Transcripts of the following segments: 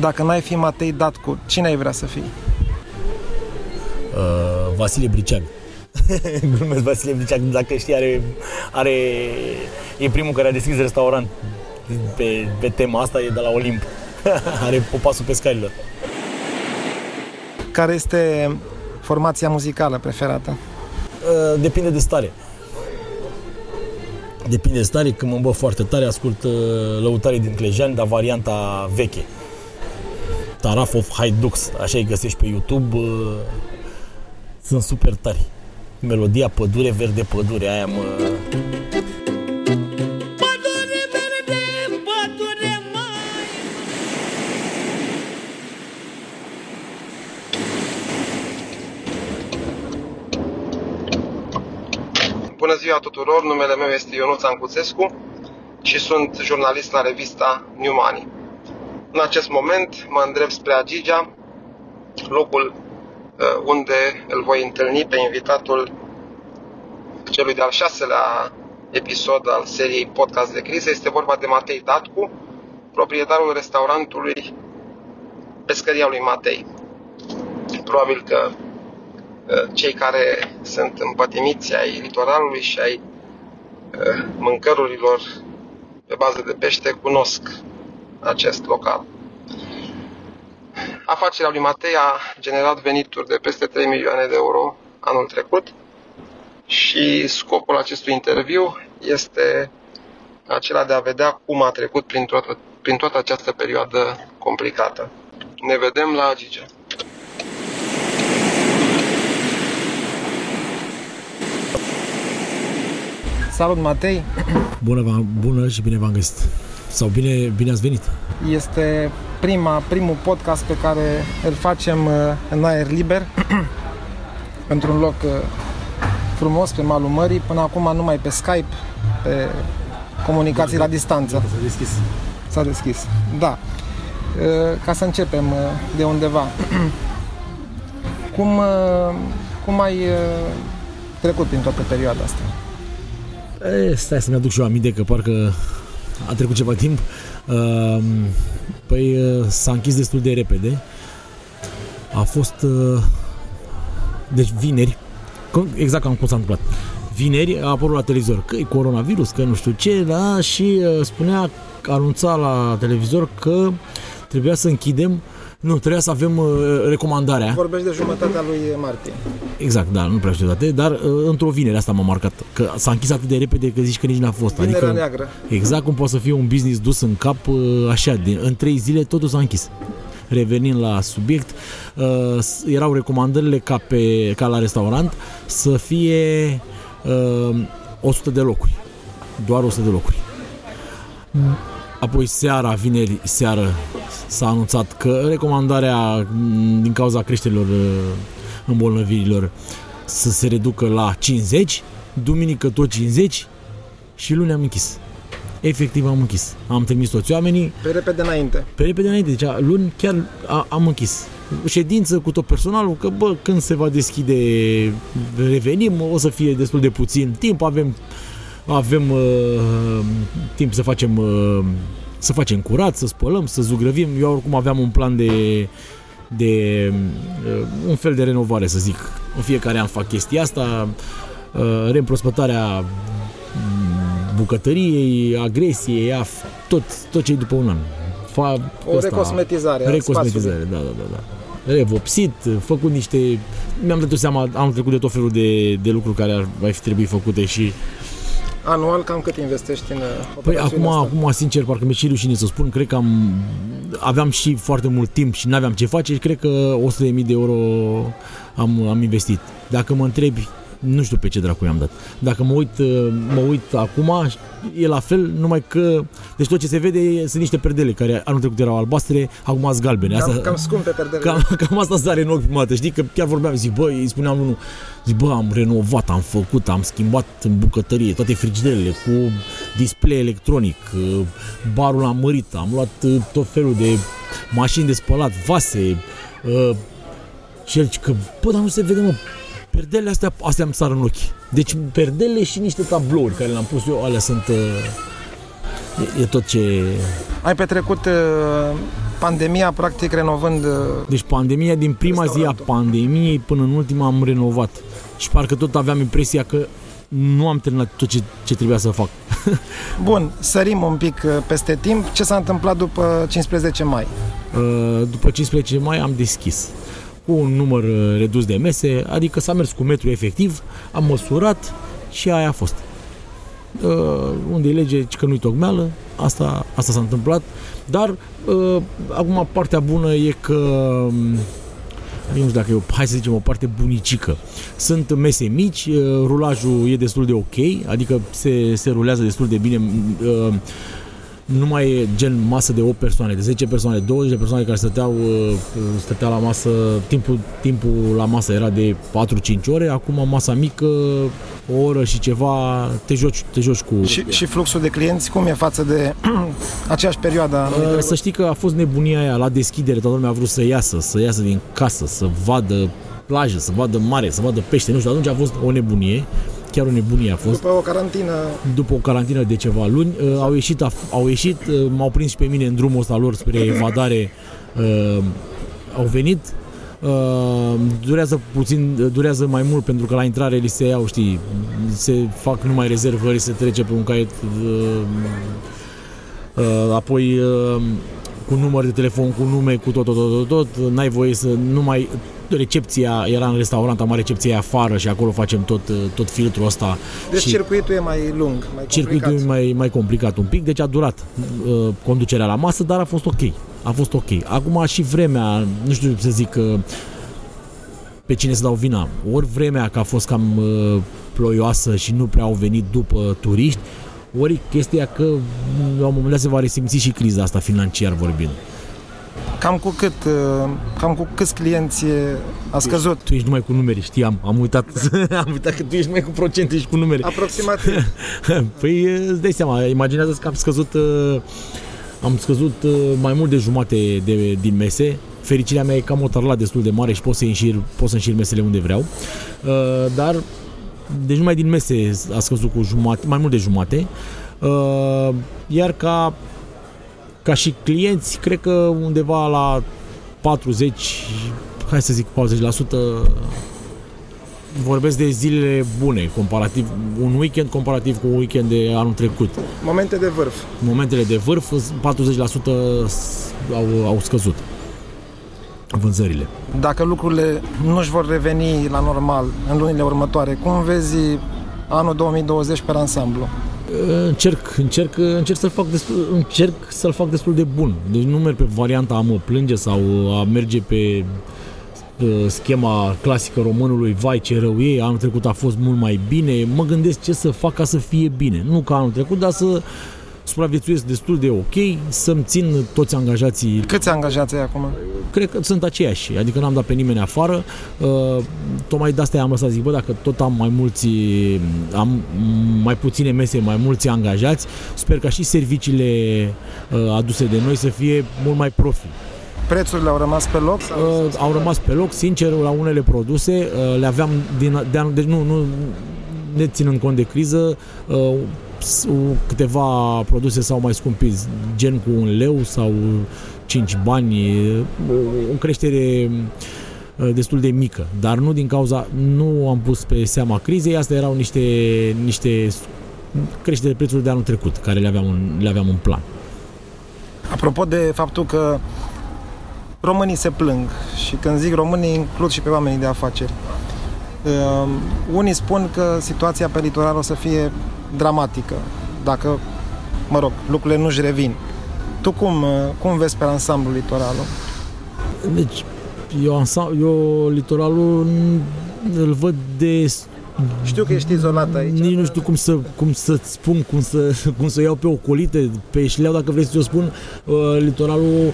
Dacă n-ai fi Matei Datcu, cine ai vrea să fii? Uh, Vasile Briceag. Glumesc Vasile Briceag, dacă știi, are, are, e primul care a deschis restaurant pe, pe tema asta, e de la Olimp. are popasul pescarilor. Care este formația muzicală preferată? Uh, depinde de stare. Depinde de stare, când mă îmbă foarte tare, ascult uh, lăutarii din Clejan, dar varianta veche. Taraf of Haidux, așa îi găsești pe YouTube, uh, sunt super tari. Melodia Pădure Verde Pădure, aia mă... Pădure verde, pădure mai Bună ziua tuturor, numele meu este Ionuț Ancuțescu și sunt jurnalist la revista New Money. În acest moment mă îndrept spre Agigea, locul uh, unde îl voi întâlni pe invitatul celui de-al șaselea episod al seriei Podcast de Criză. Este vorba de Matei Datcu, proprietarul restaurantului Pescăria lui Matei. Probabil că uh, cei care sunt împătimiți ai litoralului și ai uh, mâncărurilor pe bază de pește cunosc acest local. Afacerea lui Matei a generat venituri de peste 3 milioane de euro anul trecut și scopul acestui interviu este acela de a vedea cum a trecut prin toată, prin toată această perioadă complicată. Ne vedem la Agige. Salut, Matei! Bună, v-am- bună și bine v-am găsit. Sau bine, bine ați venit. Este prima, primul podcast pe care îl facem uh, în aer liber, într-un loc uh, frumos pe malul mării, până acum numai pe Skype, pe comunicații la distanță. S-a deschis. S-a deschis. Da. Uh, Ca să începem uh, de undeva. Cum, uh, cum ai uh, trecut prin toată perioada asta? E, stai să-mi aduc și eu aminte că parcă a trecut ceva timp. Uh, Păi uh, s-a închis destul de repede. A fost... uh, Deci vineri, cum- exact cam cum s-a întâmplat. Vineri a apărut la televizor că e coronavirus, că nu știu ce, da, și uh, spunea, anunța la televizor că trebuia să închidem nu, trebuia să avem uh, recomandarea. Vorbești de jumătatea lui martie. Exact, da, nu prea știu date, dar uh, într-o vinere asta m-a marcat. Că s-a închis atât de repede că zici că nici n-a fost. Vinerea adică, neagră. Exact cum poate să fie un business dus în cap uh, așa, din, în trei zile totul s-a închis. Revenind la subiect, uh, s- erau recomandările ca, pe, ca la restaurant să fie uh, 100 de locuri. Doar 100 de locuri. Apoi seara, vineri seară, s-a anunțat că recomandarea m, din cauza creșterilor uh, îmbolnăvirilor să se reducă la 50, duminică tot 50 și luni am închis. Efectiv am închis. Am trimis toți oamenii Pe repede înainte. pe repede înainte, deci a- luni chiar a, am închis. Ședință cu tot personalul, că bă, când se va deschide, revenim, o să fie destul de puțin timp, avem, avem uh, timp să facem uh, să facem curat, să spălăm, să zugrăvim. Eu oricum aveam un plan de de uh, un fel de renovare, să zic. În fiecare an fac chestia asta, uh, reîmprospătarea mm, bucătăriei, agresiei, ea, tot, tot ce e după un an. Fa, O recosmetizare a Recosmetizare, da, da, da, da. Revopsit, făcut niște... Mi-am dat seama anul trecut de tot felul de, de lucruri care ar mai fi trebuit făcute și... Anual cam cât investești în uh, Păi operațiunile acum, astea? acum, sincer, parcă mi-e și rușine să spun, cred că am, aveam și foarte mult timp și n-aveam ce face și cred că 100.000 de euro am, am investit. Dacă mă întrebi, nu știu pe ce dracu i-am dat. Dacă mă uit, mă uit acum, e la fel, numai că... Deci tot ce se vede sunt niște perdele care anul trecut erau albastre, acum sunt galbene. Cam, Asta, cam scumpe perderile. Cam, cam asta sare în ochi prima dată, știi? Că chiar vorbeam, zic, bă, îi spuneam unul, zic, bă, am renovat, am făcut, am schimbat în bucătărie toate frigiderele cu display electronic, uh, barul am mărit, am luat uh, tot felul de mașini de spălat, vase, uh, și el zice că, bă, dar nu se vede, mă, perdelele astea, astea îmi sar în ochi. Deci perdele și niște tablouri care le-am pus eu, alea sunt... Uh, E, e tot ce... Ai petrecut uh, pandemia practic renovând uh, Deci pandemia, din prima zi a Restaurantul. pandemiei până în ultima am renovat. Și parcă tot aveam impresia că nu am terminat tot ce, ce trebuia să fac. Bun, sărim un pic uh, peste timp. Ce s-a întâmplat după 15 mai? Uh, După 15 mai am deschis cu un număr uh, redus de mese, adică s-a mers cu metru efectiv, am măsurat și aia a fost. Uh, unde e lege, ci că nu-i tocmeală, asta, asta s-a întâmplat, dar uh, acum partea bună e că um, eu nu știu dacă e o, hai să zicem, o parte bunicică. Sunt mese mici, uh, rulajul e destul de ok, adică se, se rulează destul de bine. uh, Nu mai e gen masă de 8 persoane, de 10 persoane, 20 de persoane care stăteau, uh, stătea la masă, timpul, timpul la masă era de 4-5 ore, acum masa mică, o oră și ceva, te joci, te joci cu... Și, și fluxul de clienți cum e față de aceeași perioadă? a anului Uh, trecut? Să știi că a fost nebunia aia la deschidere, toată lumea a vrut să iasă, să iasă din casă, să vadă plajă, să vadă mare, să vadă pește, nu știu, atunci a fost o nebunie, chiar o nebunie a fost. După o carantină După o carantină de ceva luni, uh, au ieșit, af- au ieșit uh, m-au prins și pe mine în drumul ăsta lor spre evadare, uh, au venit, Uh, durează puțin, durează mai mult pentru că la intrare li se iau, știi, se fac numai rezervări, se trece pe un caiet uh, uh, apoi uh, cu număr de telefon, cu nume, cu tot, tot, tot, tot, tot, n-ai voie să nu mai recepția, era în restaurant, am recepția afară și acolo facem tot, uh, tot filtrul ăsta Deci și circuitul e mai lung, mai circuitul e complicat. mai, mai complicat un pic, deci a durat uh, conducerea la masă, dar a fost ok. A fost ok. Acum și vremea, nu știu să zic uh, pe cine să dau vina. Ori vremea că a fost cam uh, ploioasă și nu prea au venit după turiști, ori chestia că mm, la un moment dat se va resimți și criza asta financiar vorbind. Cam cu cât, uh, cam cu câți clienți e- a scăzut? Tu ești numai cu numere, știam, am uitat, am uitat că tu ești numai cu procente și cu numere. Aproximativ. Păi îți dai seama, imaginează că am scăzut uh, am scăzut uh, mai mult de jumate de, din mese. Fericirea mea e că am o tarla destul de mare și pot să înșir, pot să înșir mesele unde vreau. Uh, Dar deci numai din mese a scăzut cu jumate, mai mult de jumate. Uh, Iar ca ca și clienți, cred că undeva la 40, hai să zic 40%, vorbesc de zilele bune, comparativ, un weekend comparativ cu un weekend de anul trecut. Momente de vârf. Momentele de vârf, 40% au, au scăzut vânzările. Dacă lucrurile nu își vor reveni la normal în lunile următoare, cum vezi anul 2020 pe ansamblu? Încerc, încerc, încerc să-l fac destul, încerc să-l fac destul de bun. Deci nu merg pe varianta a mă plânge sau a merge pe uh, schema clasică românului, vai ce rău e, anul trecut a fost mult mai bine, mă gândesc ce să fac ca să fie bine. Nu ca anul trecut, dar să supraviețuiesc destul de ok, să-mi țin toți angajații Câți angajați ai acum? cred că sunt aceiași, adică n-am dat pe nimeni afară. Uh, tocmai de asta am lăsat, zic, bă, dacă tot am mai mulți, am mai puține mese, mai mulți angajați, sper ca și serviciile uh, aduse de noi să fie mult mai profi. Prețurile au rămas pe loc? Sau? Uh, au rămas pe loc, sincer, la unele produse, uh, le aveam din, de anul, deci nu, nu, ne ținând cont de criză, uh, s- câteva produse s-au mai scumpit, gen cu un leu sau 5 bani, o, o creștere uh, destul de mică, dar nu din cauza, nu am pus pe seama crizei, astea erau niște, niște creșteri de prețuri de anul trecut, care le aveam în, le aveam în plan. Apropo de faptul că românii se plâng și când zic românii includ și pe oamenii de afaceri. Uh, unii spun că situația pe litoral o să fie dramatică dacă, mă rog, lucrurile nu-și revin. Tu cum, uh, cum vezi pe ansamblu litoralul? Deci, eu, ansa- eu litoralul îl văd de Știu că ești izolat aici. nici nu știu cum să cum să spun, cum să cum să iau pe ocolite, pe șleau dacă vrei să o spun, uh, litoralul uh,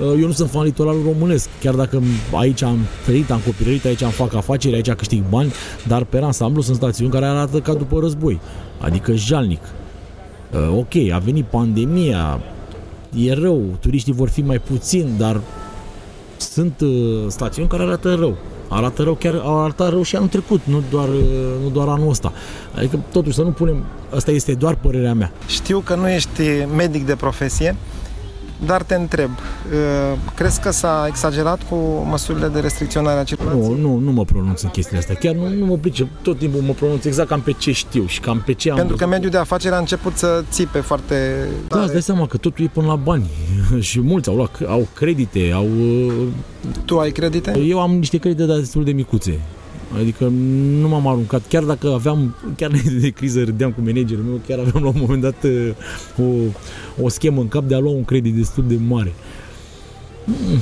eu nu sunt fan litoralul românesc, chiar dacă aici am trăit, am copilărit, aici am fac afaceri, aici câștig bani, dar pe ansamblu sunt stațiuni care arată ca după război, adică jalnic. Uh, ok, a venit pandemia, e rău, turiștii vor fi mai puțini, dar sunt uh, stațiuni care arată rău. Arată rău, chiar arată rău și anul trecut, nu doar, uh, nu doar anul ăsta. Adică, totuși, să nu punem, asta este doar părerea mea. Știu că nu ești medic de profesie, dar te întreb, uh, crezi că s-a exagerat cu măsurile de restricționare a circulației? Nu, nu, nu mă pronunț în chestiile astea. Chiar nu, nu mă pricep. Tot timpul mă pronunț exact cam pe ce știu și cam pe ce am Pentru că văzut. mediul de afaceri a început să țipe foarte Da, îți dai seama că totul e până la bani. și mulți au luat, au credite, au... uh, Tu ai credite? Eu am niște credite, dar destul de micuțe. Adică nu m-am aruncat, chiar dacă aveam, chiar înainte de criză râdeam cu managerul meu, chiar aveam la un moment dat uh, o, o schemă în cap de a lua un credit destul de mare. Mm.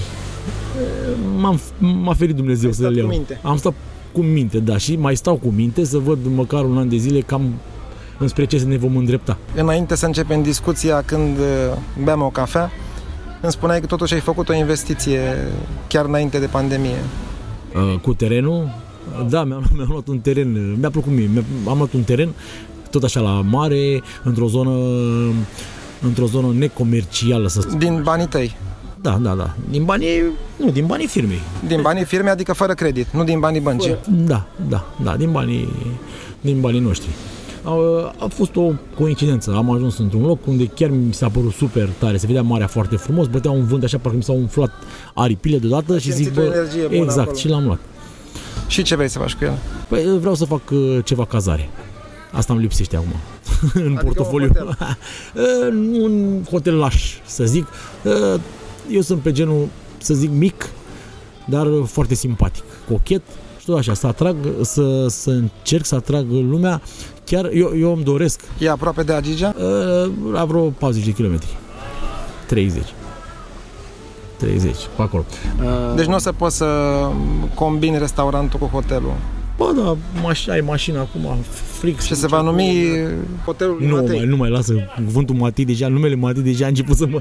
M-am, m-a ferit Dumnezeu Ai să stat le cu iau. minte. Am stat cu minte, da, și mai stau cu minte să văd măcar un an de zile cam înspre ce să ne vom îndrepta. Înainte să începem discuția când uh, beam o cafea, îmi spuneai că totuși ai făcut o investiție chiar înainte de pandemie. Uh, cu terenul, da, mi-am, mi-am luat un teren, mi-a plăcut mie, mi-a, am luat un teren tot așa la mare, într-o zonă într-o zonă necomercială, să spun. Din banii tăi. Da, da, da. Din banii, nu, din banii firmei. Din banii firmei, adică fără credit, nu din banii băncii. Da, da, da, din banii, din banii noștri. A, a fost o coincidență. Am ajuns într-un loc unde chiar mi s-a părut super tare. Se vedea marea foarte frumos, bătea un vânt așa, parcă mi s-au umflat aripile deodată și simțit zic, o bă, energie bună exact, acolo. și l-am luat. Și ce vrei să faci cu el? Păi vreau să fac uh, ceva cazare. Asta îmi lipsește acum în Adică portofoliu. un hotel. Uh, nu un hotel laș, să zic. Uh, Eu sunt pe genul, să zic, mic, dar foarte simpatic, cochet și tot așa, să atrag, să, să încerc să atrag lumea. Chiar eu, eu îmi doresc E aproape de Agigea? uh, la vreo 40 de kilometri. 30. 30, pe acolo. Uh, Deci nu o să poți să combini restaurantul cu hotelul. Bă, da, maș- ai mașină acum, fric. Și se va numi hotelul lui Nu Matei. mai, nu mai lasă cuvântul Matei deja, numele Matei deja a început să mă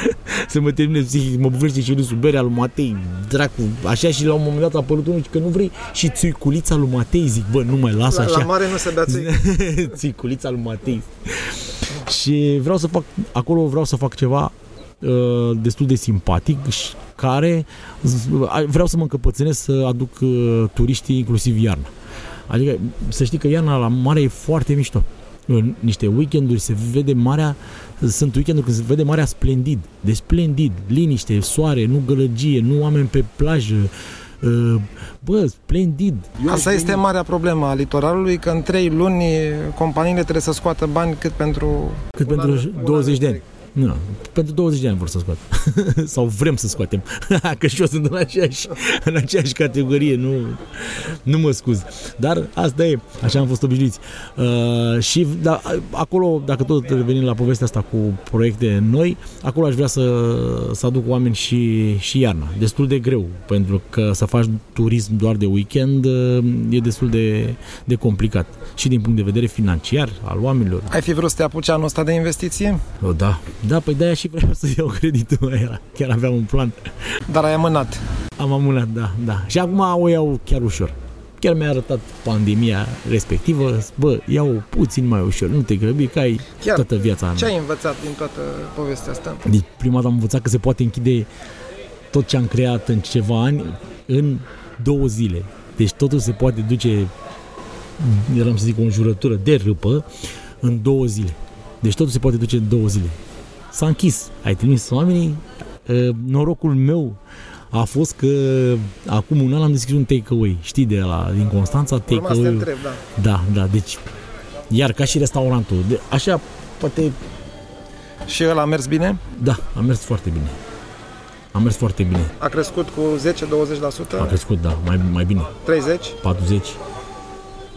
să mă termine psihic, mă buvește și râsul berea lui Matei, dracu, așa și la un moment dat a apărut unul că nu vrei și țuiculița lui Matei, zic, bă, nu mai lasă La, așa. la mare nu se bea țui. țuiculița lui Matei. Și vreau să fac, acolo vreau să fac ceva uh, destul de simpatic și care z- vreau să mă încăpățânez să aduc uh, turiștii inclusiv iarna. Adică să știi că iarna la mare e foarte mișto. În niște weekenduri se vede marea, sunt weekenduri când se vede marea splendid, de splendid, liniște, soare, nu gălăgie, nu oameni pe plajă, uh, bă, splendid. Eu Asta aș este veni- marea problemă a litoralului, că în trei luni companiile trebuie să scoată bani cât pentru... Cât un pentru an- un 20 de ani. Întreg. Nu, pentru 20 de ani vor să scoată. Sau vrem să scoatem. Că și eu sunt în aceeași, în aceeași categorie, nu, nu mă scuz. Dar asta e, așa am fost obișnuiți. Uh, și da, acolo, dacă tot revenim la povestea asta cu proiecte noi, acolo aș vrea să, să aduc oameni și, și iarna. Destul de greu, pentru că să faci turism doar de weekend uh, e destul de, de complicat. Și din punct de vedere financiar al oamenilor. Ai fi vrut să te apuci anul ăsta de investiție, O, da. Da, păi de-aia și vreau să iau creditul ăla. Chiar aveam un plan. dar ai amânat. Am amânat, da, da. Și acum o iau chiar ușor. Chiar mi-a arătat pandemia respectivă, bă, iau puțin mai ușor, nu te grăbi, că ai Chiar. toată viața. Ce ai învățat din toată povestea asta? Deci prima dată am învățat că se poate închide tot ce am creat în ceva ani în două zile. Deci totul se poate duce, eram să zic o înjurătură, de râpă, în două zile. Deci totul se poate duce în două zile. S-a închis. Ai trimis oamenii. Uh, Norocul meu a fost că acum un an am deschis un takeaway. Știi de la din Constanța? Urma să te Takeaway. întreb, da. Da, da, deci iar ca și restaurantul. De, așa, poate Și ăla a mers bine? da, a mers foarte bine. A mers foarte bine. A crescut cu 10-20%? A crescut, da, mai, mai bine. 30? 40,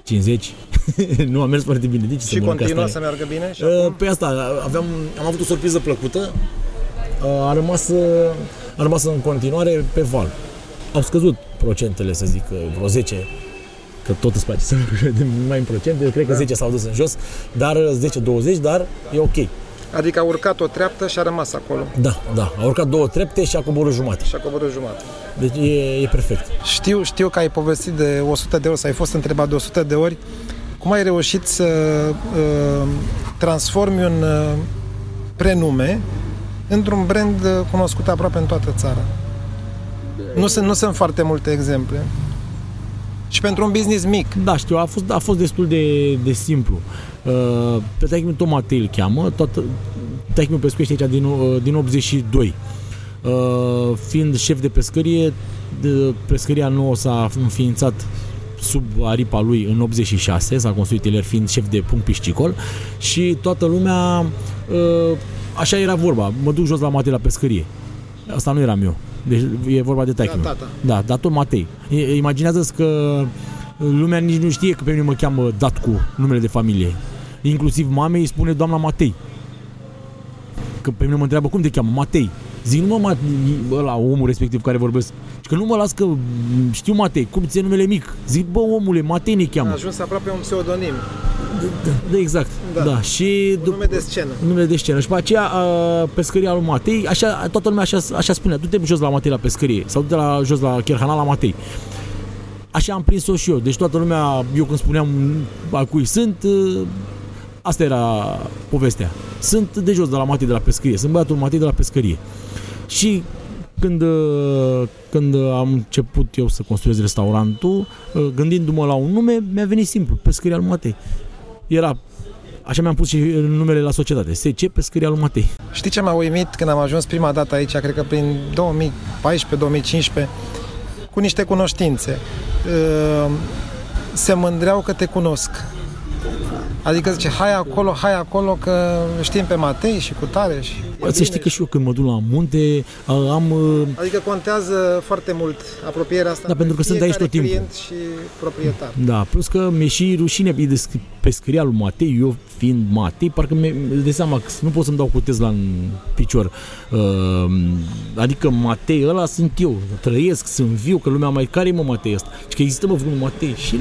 50. nu, a mers foarte bine. De ce Și să mănânc continuă asta? să meargă bine? Și Uh, acum? Pe asta, aveam, am avut o surpriză plăcută. Uh, A rămas, uh, a rămas în continuare pe val. Au scăzut procentele, să zic, uh, vreo 10 că tot îți place să vedem mai în procente, cred că Da. 10 s-au dus în jos, dar uh, 10-20, dar e ok. Adică a urcat o treaptă și a rămas acolo. Da, da, a urcat două trepte și a coborât jumate. Și a coborât jumate. Deci e, e perfect. Știu, știu că ai povestit de 100 de ori, sau ai fost întrebat de 100 de ori. Cum ai reușit să uh, transformi un uh, prenume într-un brand uh, cunoscut aproape în toată țara? Nu sunt, nu sunt foarte multe exemple. Și pentru un business mic. Da, știu, a fost, a fost destul de, de simplu. Uh, pe taică tot Matei îl cheamă, toată, taică pescuiește aici din, uh, din 82. Uh, fiind șef de pescărie, de, pescăria nouă s-a înființat sub aripa lui în 86, s-a construit el fiind șef de punct piscicol și toată lumea, uh, așa era vorba, mă duc jos la Matei la pescărie. Asta nu eram eu. Deci e vorba de taică Da, tata. Da, dar tot Matei. I- Imaginează-ți că lumea nici nu știe că pe mine mă cheamă dat cu numele de familie. Inclusiv mamei îi spune doamna Matei. Că pe mine mă întreabă cum te cheamă? Matei. Zic, nu mă, Mat- ăla, omul respectiv care vorbesc. Și că nu mă las că m, știu Matei, cum ți numele mic? Zic, bă, omule, Matei ne A cheamă. ajuns aproape un pseudonim, Da, exact. Da. Da. da. Și un nume de scenă. numele de scenă. Și pe aceea, uh, pescăria lui Matei, așa, toată lumea așa, așa spunea, du-te jos la Matei la pescărie sau du-te la, jos la Cherhana la Matei. Așa am prins-o și eu. Deci toată lumea, eu când spuneam a cui sunt, uh, asta era povestea. Sunt de jos de la Matei de la pescărie, sunt băiatul Matei de la pescărie. Și când, uh, când am început eu să construiesc restaurantul, uh, gândindu-mă la un nume, mi-a venit simplu, pescăria lui Matei. Era Așa mi-am pus și numele la societate. SC Pescăria lui Matei. Știi ce m-a uimit când am ajuns prima dată aici, cred că prin 2014-2015, cu niște cunoștințe. Uh, Se mândreau că te cunosc. Adică zice, hai acolo, hai acolo, că știm pe Matei și cu tare. Și e Bă, Să bine știi că și- și eu când mă duc la munte uh, am... uh, Adică contează foarte mult apropierea asta. Da, pentru că sunt aici fiecare tot timpul. client și proprietar. Da, plus că mi-e și rușine de sc- pescăria lui Matei, eu fiind Matei, parcă mi de seama că nu pot să-mi dau cu Tesla în picior. Uh, adică Matei ăla sunt eu, trăiesc, sunt viu, că lumea mai... Care e mă Matei ăsta? Și că există mă vreun Matei și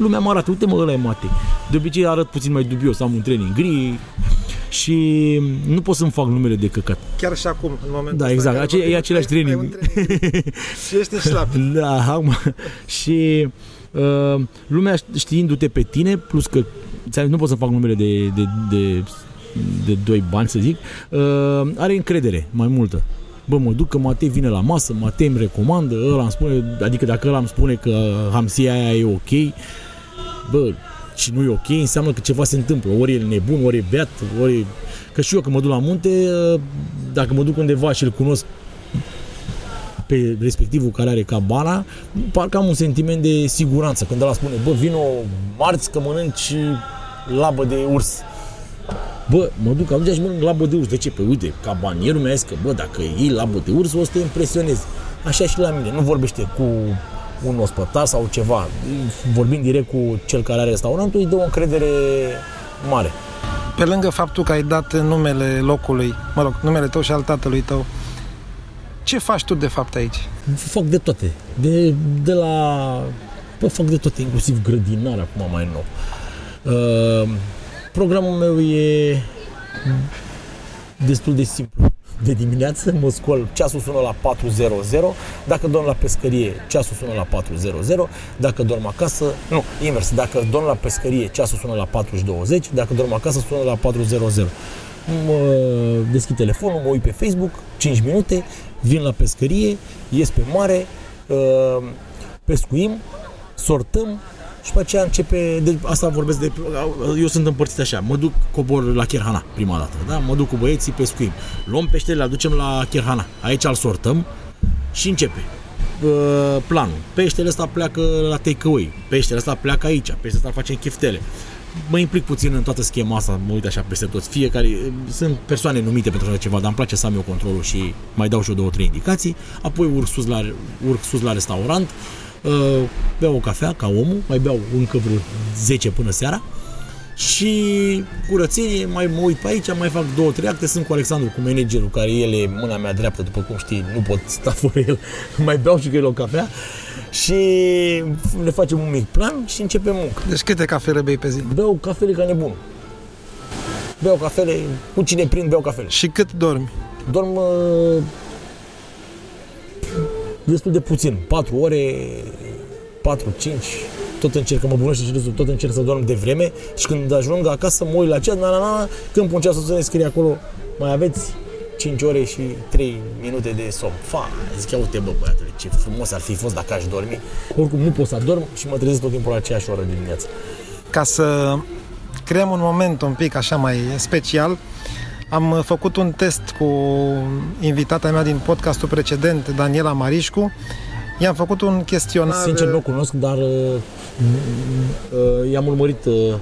lumea mă arată, uite mă, ăla e Matei. De obicei arăt puțin mai dubios, am un training gri și nu pot să-mi fac numele de căcat. Chiar și acum, în momentul Da, ăsta exact, în care ace- vorbim, e același ai- ai training. un training și ești în șlap. Da, acum. și uh, lumea știindu-te pe tine, plus că ți-am zis, nu pot să fac numele de, de, de, de doi bani, să zic, uh, are încredere mai multă. Bă, mă duc că Matei vine la masă, Matei îmi recomandă, ăla îmi spune, adică dacă ăla îmi spune că hamsia aia e ok, bă, și nu e ok, înseamnă că ceva se întâmplă. Ori e nebun, ori e beat, ori... Că și eu când mă duc la munte, uh, dacă mă duc undeva și îl cunosc pe respectivul care are cabana, parcă am un sentiment de siguranță. Când ăla spune, bă, vino marți că mănânci labă de urs. Bă, mă duc atunci și mănânc labă de urs. De ce? Păi uite, cabanierul mi-a zis că, bă, dacă iei labă de urs, o să te impresionezi. Așa și la mine. Nu vorbește cu un ospătar sau ceva. Vorbind direct cu cel care are restaurantul, îi dă o încredere mare. Pe lângă faptul că ai dat numele locului, mă rog, numele tău și al tatălui tău, ce faci tu de fapt aici? Fac de toate. De, de la... Bă, fac de toate, inclusiv grădinar acum mai nou. Uh, programul meu e destul de simplu. De dimineață mă scol, ceasul sună la 4.00, dacă dorm la pescărie, ceasul sună la 4.00, dacă dorm acasă, nu, invers, dacă dorm la pescărie, ceasul sună la 4.20, dacă dorm acasă, sună la 4.00. Mă deschid telefonul, mă uit pe Facebook, 5 minute, vin la pescărie, ies pe mare, uh, pescuim, sortăm și pe aceea începe, de, asta vorbesc de, eu sunt împărțit așa, mă duc, cobor la Cherhana prima dată, da? mă duc cu băieții, pescuim, luăm peștele, le aducem la Cherhana, aici îl sortăm și începe uh, planul. Peștele ăsta pleacă la takeaway, peștele ăsta pleacă aici, peștele ăsta îl facem chiftele. Mă implic puțin în toată schema asta, mă uit așa peste toți. Fiecare, sunt persoane numite pentru așa ceva, dar îmi place să am eu controlul și mai dau și eu două, trei indicații. Apoi urc sus la, urc sus la restaurant, uh, beau o cafea ca omul, mai beau încă vreo 10 până seara și curățenie, mai mă uit pe aici, mai fac două, trei acte, sunt cu Alexandru, cu managerul, care el e mâna mea dreaptă, după cum știi, nu pot sta fără el, mai beau și că el o cafea și ne facem un mic plan și începem muncă. Deci câte cafele bei pe zi? Beau cafele ca nebun. Beau cafele, cu cine prind, beau cafele. Și cât dormi? Dorm uh, destul de puțin, 4 ore, 4, 5, tot încerc, că mă bunește și râsul, tot încerc să dorm de vreme și când ajung acasă mă uit la ceas, na, na, na, când pun ceasul să ne scrie acolo, mai aveți 5 ore și 3 minute de somn. Fa, zic, ia uite bă, băiatule, ce frumos ar fi fost dacă aș dormi. Oricum nu pot să adorm și mă trezesc tot timpul la aceeași oră de dimineață. Ca să creăm un moment un pic așa mai special, am făcut un test cu invitata mea din podcastul precedent, Daniela Marișcu. I-am făcut un chestionar... Sincer, nu o cunosc, dar uh, uh, i-am urmărit uh,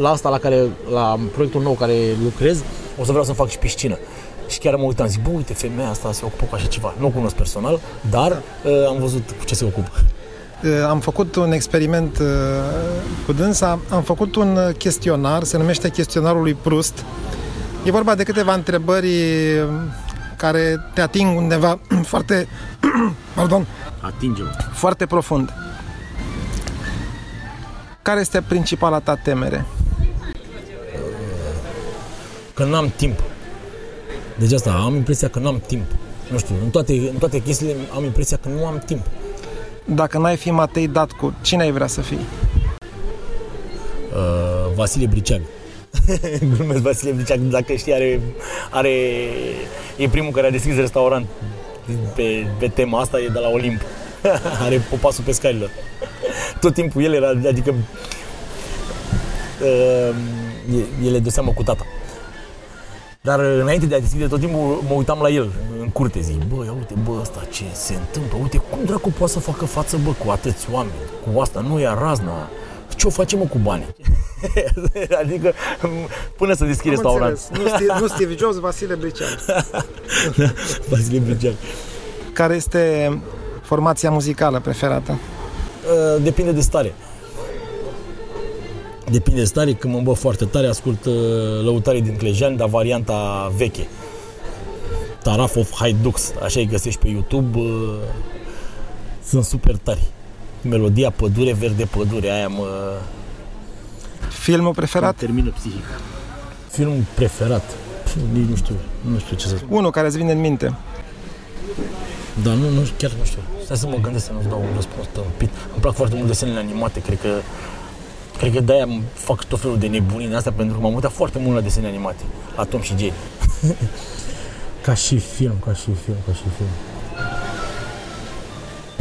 la asta la care, la proiectul nou care lucrez, o să vreau să fac și piscină. Și chiar mă uitam, zic, bă, uite, femeia asta se ocupă cu așa ceva. Nu o cunosc personal, dar uh, am văzut cu ce se ocupă. Uh, am făcut un experiment uh, cu dânsa, am făcut un uh, chestionar, se numește chestionarul lui Proust. E vorba de câteva întrebări uh, care te ating undeva foarte, pardon, Atingem. foarte profund. Care este principala ta temere? Că n-am timp. Deci asta, am impresia că n-am timp. Nu știu, în toate, în toate chestiile am impresia că nu am timp. Dacă n-ai fi Matei Datcu, cine ai vrea să fii? Uh, Vasile Briceag. Glumesc Vasile Briceag, dacă știi, are, are, e primul care a deschis restaurant pe, pe tema asta, e de la Olimp. are popasul pescarilor. Tot timpul el era, adică uh, el e de seamă cu tata. Dar uh, înainte de a deschide, tot timpul mă uitam la el în curte, zic, bă, ia uite, bă, ăsta ce se întâmplă, uite, cum dracu poate să facă față, bă, cu atâți oameni, cu asta, nu ia razna, ce o facem, mă, cu banii? adică, până să deschid restaurant. Nu Steve, nu Steve Jobs, Vasile Bricean. Vasile Briceag. Care este formația muzicală preferată? Uh, depinde de stare. Depinde de stare, când mă bă foarte tare, ascult uh, lăutarii din Clejan, dar varianta veche. Taraf of Haidux, așa îi găsești pe YouTube. Uh, sunt super tari. Melodia Pădure, Verde Pădure, aia mă Filmul preferat? termină psihic. Filmul preferat? Pf, Nici nu știu, nu știu ce să spun. Unul care îți vine în minte. Dar nu, nu, chiar nu știu. Stai să mă gândesc să nu-ți dau un răspuns tâmpit. Îmi plac foarte mult desenele animate, cred că Cred că de-aia fac tot felul de nebunii în astea, pentru că m-am uitat foarte mult la desene animate, la Tom și Jerry. ca și film, ca și film, ca și film.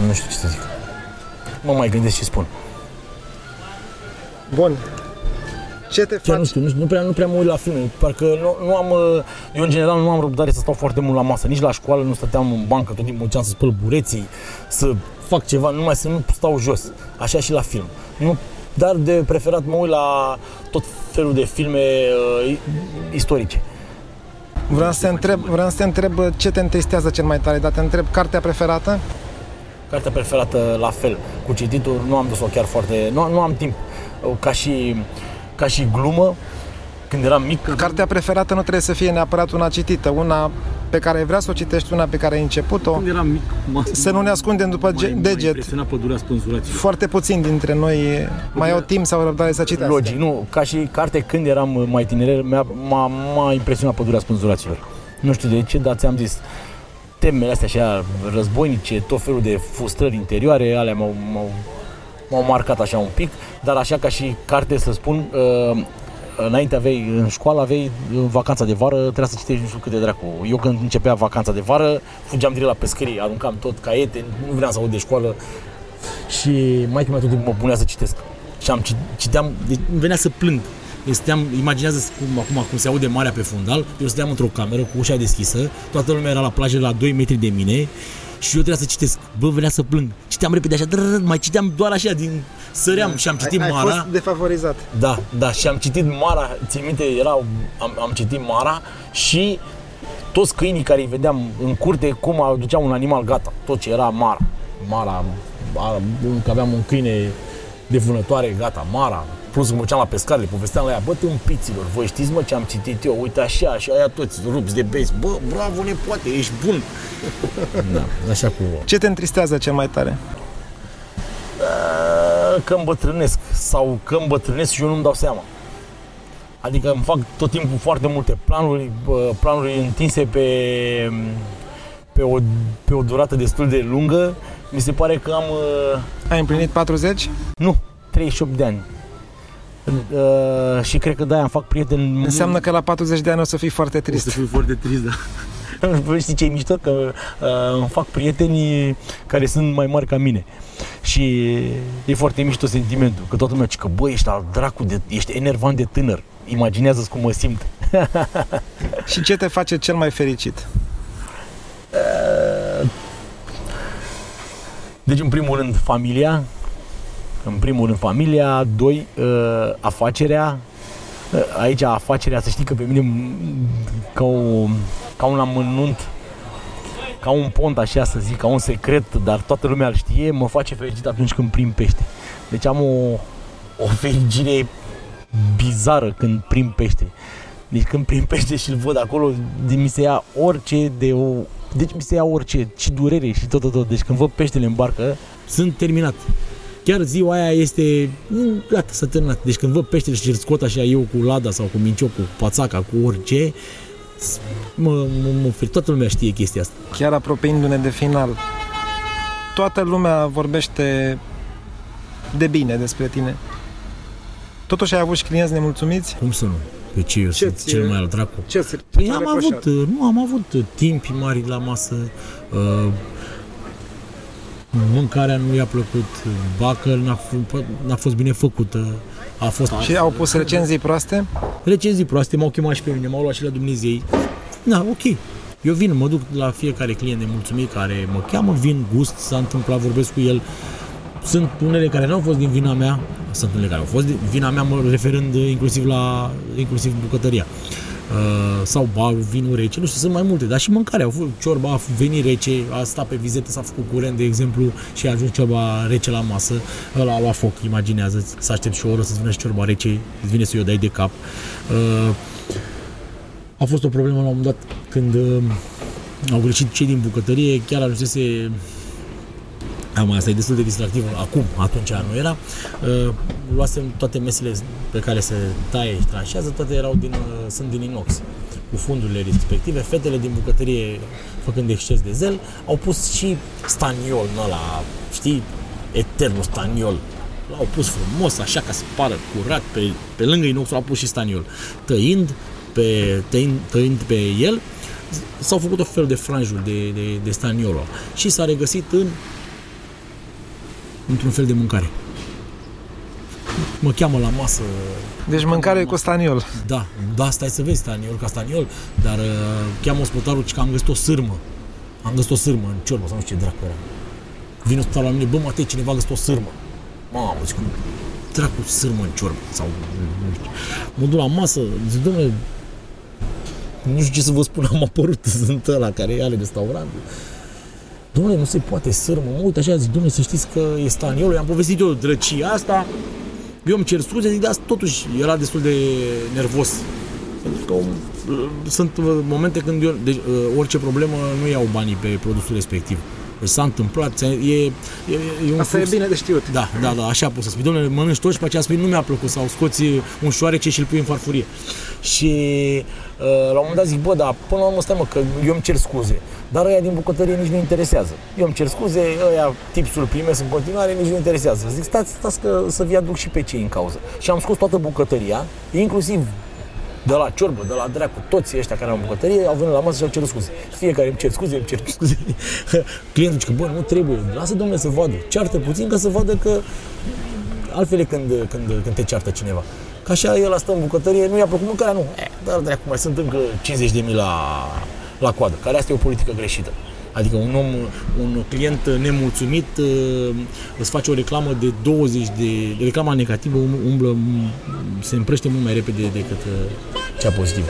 Nu știu ce să zic. Mă mai gândesc ce spun. Bun. Ce te Chiar nu faci? știu, nu, știu, nu, prea, nu prea mă uit la filme, parcă nu, nu am, uh, eu în general nu am răbdare să stau foarte mult la masă, nici la școală nu stăteam în bancă, tot timpul încercam să spăl bureții, să fac ceva, numai să nu stau jos, așa și la film. Nu, dar de preferat mă uit la tot felul de filme uh, istorice. Vreau să te întreb, vreau să te întreb ce te întristează cel mai tare, dar te întreb cartea preferată? Cartea preferată la fel, cu cititul nu am dus-o chiar foarte, nu, nu am timp, Uh, ca și, ca și glumă, când eram mic, Cartea preferată nu trebuie să fie neapărat una citită, una pe care ai vrea să o citești, una pe care ai început-o. Când eram mic, m-a, Să nu ne ascundem după ge- m-a deget. impresionat pădurea spânzuraților. Foarte puțin dintre noi mai au timp sau răbdare să citească. Logic, nu, ca și carte când eram mai tinere, mi-a, m-a, m-a impresionat pădurea spânzuraților. Nu știu de ce, dar ți-am zis, temele astea așa războinice, tot felul de frustrări interioare, alea m-au, m-au, m-au marcat așa un pic, dar așa ca și carte să spun, uh, înainte aveai, în școală aveai în vacanța de vară, trebuia să citești nu știu cât de dracu. Eu când începea vacanța de vară, fugeam direct la pescărie, aruncam tot caiete, nu vreau să aud de școală, și mai mea tot timpul mă punea să citesc. Și am ci- citeam, deci îmi venea să plâng. Eu stăteam, imaginează cum, acum cum se aude marea pe fundal, eu stăteam într-o cameră cu ușa deschisă, toată lumea era la plajă la 2 metri de mine și eu trebuia să citesc. Bă, venea să plâng. Citeam repede așa, drrr, mai citeam doar așa din săream și am citit ai, ai Mara. fost defavorizat. Da, da, și am citit Mara, țin minte, erau, am, am citit Mara și toți câinii care îi vedeam în curte, cum aduceau un animal gata, tot ce era Mara. Mara, a- că aveam un câine de vânătoare, gata, Mara, plus că mă duceam la pescar, le povesteam la ea, bă, tâmpiților, voi știți, mă, ce am citit eu, uite așa, și aia toți rupți de bezi, bă, bravo, nepoate, ești bun. da, așa cu... Ce te întristează cel mai tare? că îmbătrânesc sau că îmbătrânesc și eu nu-mi dau seama. Adică îmi fac tot timpul foarte multe planuri, bă, planuri întinse pe, pe, o, pe o durată destul de lungă. Mi se pare că am, uh, Ai împlinit 40? nu, 38 de ani. Uh, și cred că de-aia îmi fac prieteni. Înseamnă că la 40 de ani o să fii foarte O să trist. fiu foarte trist, da. Știi ce e mișto? Că uh, îmi fac prieteni care sunt mai mari ca mine. Și e foarte mișto sentimentul. Că toată lumea zice că băi, ești al dracu, de, ești enervant de tânăr. Imaginează-ți cum mă simt. Și ce te face cel mai fericit? Deci, în primul rând, familia. În primul rând, familia. Doi, uh, afacerea. Uh, Aici, afacerea, să știi că pe mine, m- ca, o, ca un amănunt, ca un pont, așa să zic, ca un secret, dar toată lumea îl știe, mă face fericit atunci când prim pește. Deci am o, o fericire bizară când prim pește. Deci când prim pește și îl văd acolo, de mi se ia orice de o... Deci mi se ia orice, și durere și tot, tot, tot. Deci când văd peștele în barcă, sunt terminat. Chiar ziua aia este, mm, gata, s-a terminat. Deci când văd peștele și îl scot așa eu cu lada sau cu minciocul, cu pațaca, cu orice, s- mă, mă, mă fer- toată lumea știe chestia asta. Chiar apropiindu-ne de final, toată lumea vorbește de bine despre tine. Totuși ai avut și clienți nemulțumiți? Cum să nu? Pe ce eu Ce sunt ți- cel mai al dracu? Ce se Păi am avut, nu, am avut uh, timpi mari la masă, uh, mâncarea nu i-a plăcut, bacă n-a, f- n-a fost bine făcută, a fost Și au pus recenzii proaste? recenzii proaste, m-au chemat și pe mine, m-au luat și la Dumnezei. Na, ok. Eu vin, mă duc la fiecare client de mulțumit care mă cheamă, vin, gust, s-a întâmplat, vorbesc cu el. Sunt unele care nu au fost din vina mea, sunt unele care au fost din vina mea, mă referând inclusiv la inclusiv bucătăria. Uh, sau barul, vinul rece, nu știu, sunt mai multe, dar și mâncarea, au fost ciorba, a venit rece, a stat pe vizită, s-a făcut curent, de exemplu, și a ajuns ciorba rece la masă, ăla a luat foc, imaginează să aștept și o oră să-ți vină și ciorba rece, îți vine să o dai de cap. Uh, a fost o problemă la un moment dat când uh, au greșit cei din bucătărie, chiar ajunsese Am, asta e destul de distractiv. Acum, atunci nu era. Uh, luasem toate mesele pe care se taie și tranșează, toate erau din, uh, sunt din inox cu fundurile respective. Fetele din bucătărie, făcând exces de zel, au pus și staniol în ăla, știi, eternul staniol. L-au pus frumos, așa ca să pară curat, pe, pe lângă inox au pus și staniol. Tăind pe, tăind, tăind pe el, s-au făcut o fel de franjuri de, de, de staniol și s-a regăsit în într-un fel de mâncare. Mă cheamă la masă, Deci mâncare cu staniol. da, da, stai să vezi staniol ca staniol, dar uh, cheamă ospătarul că am găsit o sârmă. Am găsit o sârmă în ciorbă, sau nu știu ce dracu era. Vine ospătarul la mine, bă, Matei, cineva a găsit o sârmă. Mamă, zic, cum dracu sârmă în ciorbă, sau nu știu. Mă duc la masă, zic, domnule, nu știu ce să vă spun, am apărut, sunt ăla care are restaurant. Domnule, nu se poate sârmă, mă uit așa, zic, domnule, să știți că e staniolul, i-am povestit eu drăcia asta, eu îmi cer scuze, zic, dar totuși era destul de nervos. Pentru că um, sunt uh, momente când eu, deci, uh, orice problemă nu iau banii pe produsul respectiv. Deci s-a întâmplat, ți- e, e, e un Asta e flux. bine de știut. Da, da, da, așa pot să spui. Domnule, mănânci tot și pe aceea spui, nu mi-a plăcut sau scoți un șoarece și îl pui în farfurie. Și uh, la un moment dat zic, bă, dar până la urmă stai mă, că eu îmi cer scuze. Dar ăia din bucătărie nici nu interesează. Eu îmi cer scuze, ăia tipsul primesc în continuare, nici nu interesează. Zic, stați, stați că să vi aduc și pe cei în cauză. Și am scos toată bucătăria, inclusiv de la ciorbă, de la dracu, toți ăștia care au în bucătărie au venit la masă și au cerut scuze. Și fiecare îmi cer scuze, îmi cer scuze. Clientul zice că, bă, nu trebuie, lasă domnule să vadă. Ceartă puțin ca să vadă că altfel e când, când, când te ceartă cineva. Ca așa el stă în bucătărie, nu i-a plăcut mâncarea, nu. E, dar dracu, mai sunt încă 50 de mii la, la coadă, care asta e o politică greșită. Adică un om, un client nemulțumit uh, îți face o reclamă de 20 de, de reclama negativă um- umblă, se împrăște mult mai repede decât uh, cea pozitivă.